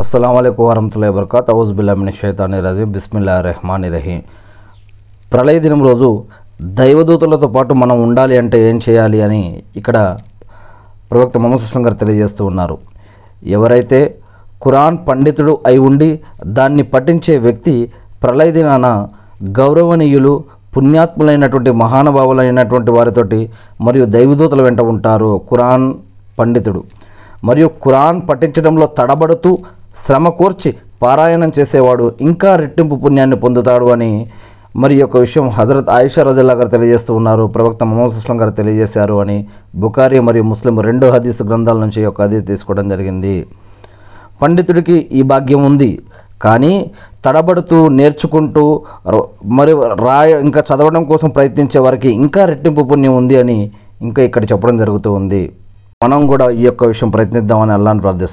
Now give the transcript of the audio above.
అస్సలం అయికు వరహతుల్లా వబర్కాత్ అవుజ్ బిల్లామిన షైతాని రజీం బిస్మిల్లా రెహమాన్ రహీం ప్రళయ దినం రోజు దైవదూతలతో పాటు మనం ఉండాలి అంటే ఏం చేయాలి అని ఇక్కడ ప్రవక్త మొహమ్మద్ సుస్లం గారు తెలియజేస్తూ ఉన్నారు. ఎవరైతే ఖురాన్ పండితుడు అయి ఉండి దాన్ని పఠించే వ్యక్తి ప్రళయ దినాన గౌరవనీయులు పుణ్యాత్ములైనటువంటి మహానుభావులైనటువంటి వారితోటి మరియు దైవదూతల వెంట ఉంటారు ఖురాన్ పండితుడు. మరియు ఖురాన్ పఠించడంలో తడబడుతూ శ్రమ కోర్చి పారాయణం చేసేవాడు ఇంకా రెట్టింపు పుణ్యాన్ని పొందుతాడు అని మరి యొక్క విషయం హజరత్ ఆయిషా రజల్లా గారు తెలియజేస్తూ ఉన్నారు. ప్రవక్త మొహమ్మద్ సుస్లం గారు తెలియజేశారు అని బుకారి మరియు ముస్లిం రెండు హదీస్ గ్రంథాల నుంచి యొక్క హదీస్ తీసుకోవడం జరిగింది. పండితుడికి ఈ భాగ్యం ఉంది. కానీ తడబడుతూ నేర్చుకుంటూ మరి రాయ ఇంకా చదవడం కోసం ప్రయత్నించే వారికి ఇంకా రెట్టింపు పుణ్యం ఉంది అని ఇంకా ఇక్కడ చెప్పడం జరుగుతూ ఉంది. మనం కూడా ఈ యొక్క విషయం ప్రయత్నిద్దామని అల్లాని ప్రార్థిస్తాం